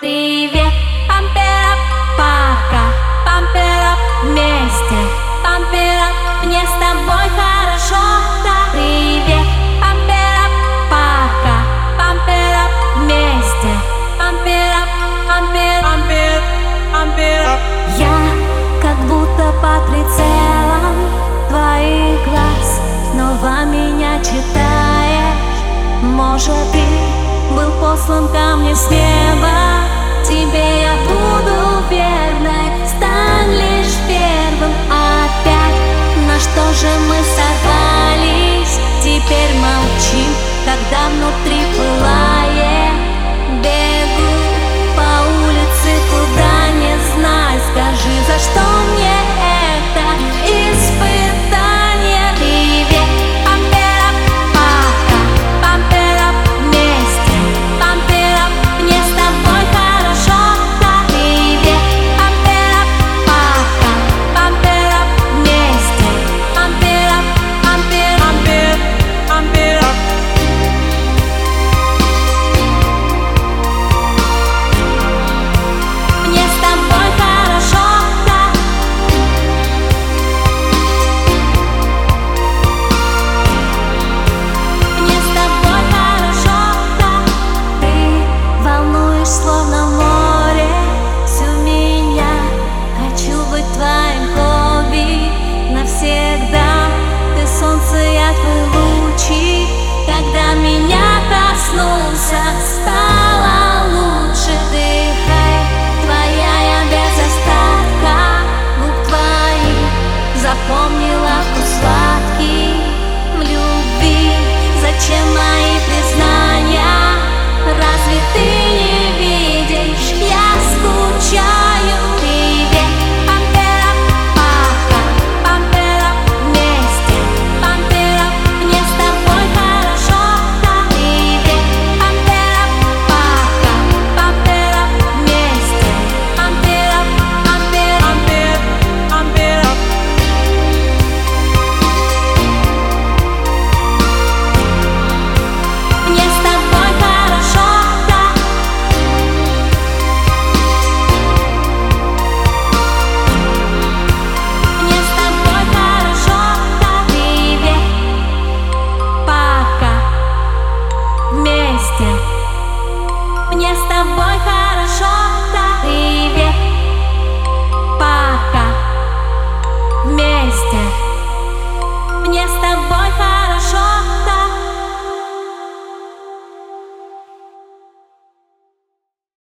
Привет, памперап, пока Памперап вместе Памперап, мне с тобой хорошо. Да. Привет, памперап, пока Памперап вместе Памперап, пампер, пампер, памперап Я как будто под прицелом твоих глаз Снова меня читаешь Может ты был послан ко мне с неба. Тебе я буду верной Стань лишь первым. Опять На что же мы сорвались? Теперь молчим, когда внутри your mind